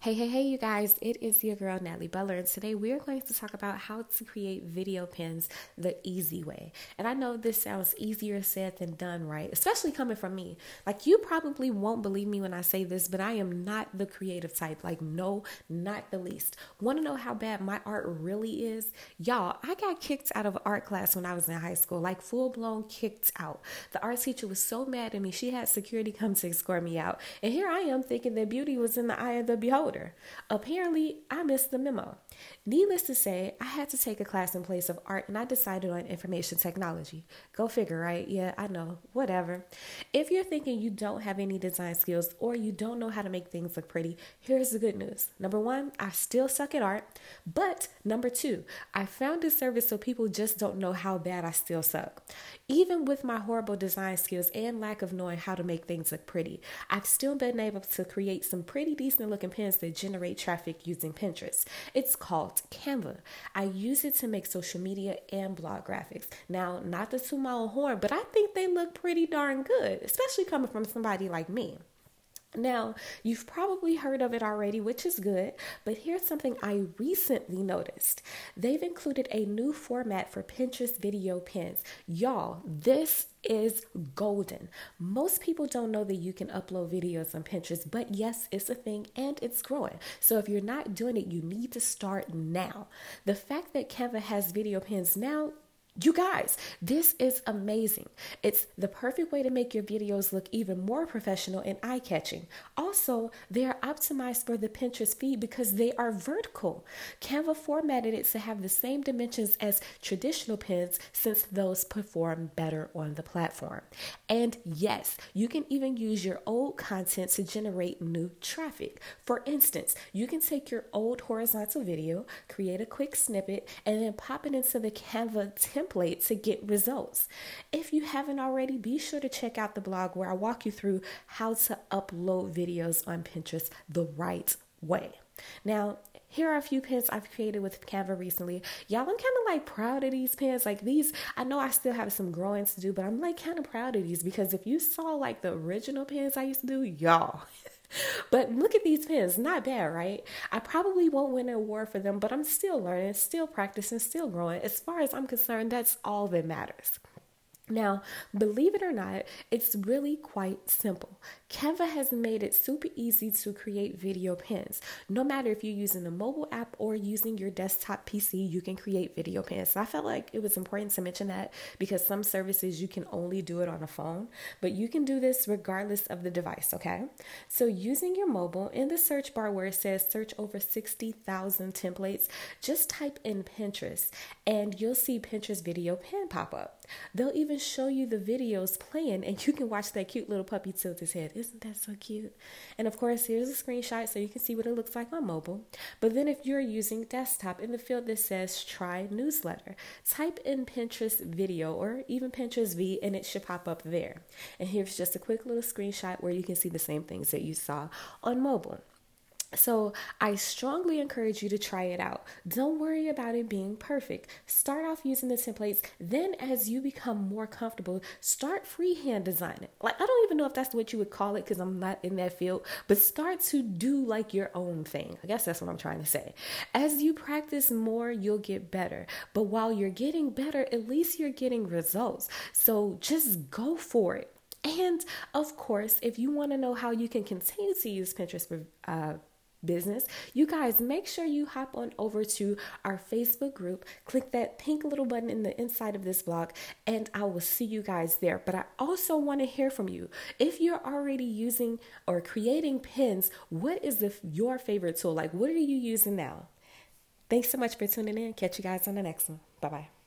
Hey, hey, hey, you guys, it is your girl Natalie Butler, and today we are going to talk about how to create video pins the easy way. And I know this sounds easier said than done, right? Especially coming from me. Like, you probably won't believe me when I say this, but I am not the creative type. Like, no, not the least. Want to know how bad my art really is? Y'all, I got kicked out of art class when I was in high school, like, full blown kicked out. The art teacher was so mad at me, she had security come to escort me out. And here I am thinking that beauty was in the eye of the beholder Apparently, I missed the memo. Needless to say, I had to take a class in place of art and I decided on information technology. Go figure, right? Yeah, I know, whatever. If you're thinking you don't have any design skills or you don't know how to make things look pretty, here's the good news. Number one, I still suck at art. But number two, I found a service so people just don't know how bad I still suck. Even with my horrible design skills and lack of knowing how to make things look pretty, I've still been able to create some pretty decent looking that generate traffic using Pinterest. It's called Canva. I use it to make social media and blog graphics. Now, not the two mile horn, but I think they look pretty darn good, especially coming from somebody like me. Now, you've probably heard of it already, which is good, but here's something I recently noticed. They've included a new format for Pinterest video pins. Y'all, this is golden. Most people don't know that you can upload videos on Pinterest, but yes, it's a thing and it's growing. So if you're not doing it, you need to start now. The fact that Canva has video pins now you guys, this is amazing. It's the perfect way to make your videos look even more professional and eye catching. Also, they are optimized for the Pinterest feed because they are vertical. Canva formatted it to have the same dimensions as traditional pins since those perform better on the platform. And yes, you can even use your old content to generate new traffic. For instance, you can take your old horizontal video, create a quick snippet, and then pop it into the Canva template template to get results. If you haven't already, be sure to check out the blog where I walk you through how to upload videos on Pinterest the right way. Now, here are a few pins I've created with Canva recently. Y'all, I'm kind of like proud of these pins. Like these, I know I still have some growing to do, but I'm like kind of proud of these because if you saw like the original pins I used to do, y'all. but look at these pins, not bad, right? I probably won't win an award for them, but I'm still learning, still practicing, still growing. As far as I'm concerned, that's all that matters. Now, believe it or not, it's really quite simple. Canva has made it super easy to create video pins. No matter if you're using a mobile app or using your desktop PC, you can create video pins. So I felt like it was important to mention that because some services you can only do it on a phone, but you can do this regardless of the device, okay? So using your mobile in the search bar where it says search over 60,000 templates, just type in Pinterest and you'll see Pinterest video pin pop up. They'll even show you the videos playing and you can watch that cute little puppy tilt his head. Isn't that so cute? And of course, here's a screenshot so you can see what it looks like on mobile. But then if you're using desktop in the field that says try newsletter, type in Pinterest video or even Pinterest V and it should pop up there. And here's just a quick little screenshot where you can see the same things that you saw on mobile. So, I strongly encourage you to try it out. Don't worry about it being perfect. Start off using the templates. Then, as you become more comfortable, start freehand designing. Like, I don't even know if that's what you would call it because I'm not in that field, but start to do like your own thing. I guess that's what I'm trying to say. As you practice more, you'll get better. But while you're getting better, at least you're getting results. So, just go for it. And of course, if you want to know how you can continue to use Pinterest uh, business, you guys make sure you hop on over to our Facebook group, click that pink little button in the inside of this blog, and I will see you guys there. But I also want to hear from you. If you're already using or creating pins, what is the, your favorite tool? Like, what are you using now? Thanks so much for tuning in. Catch you guys on the next one. Bye bye.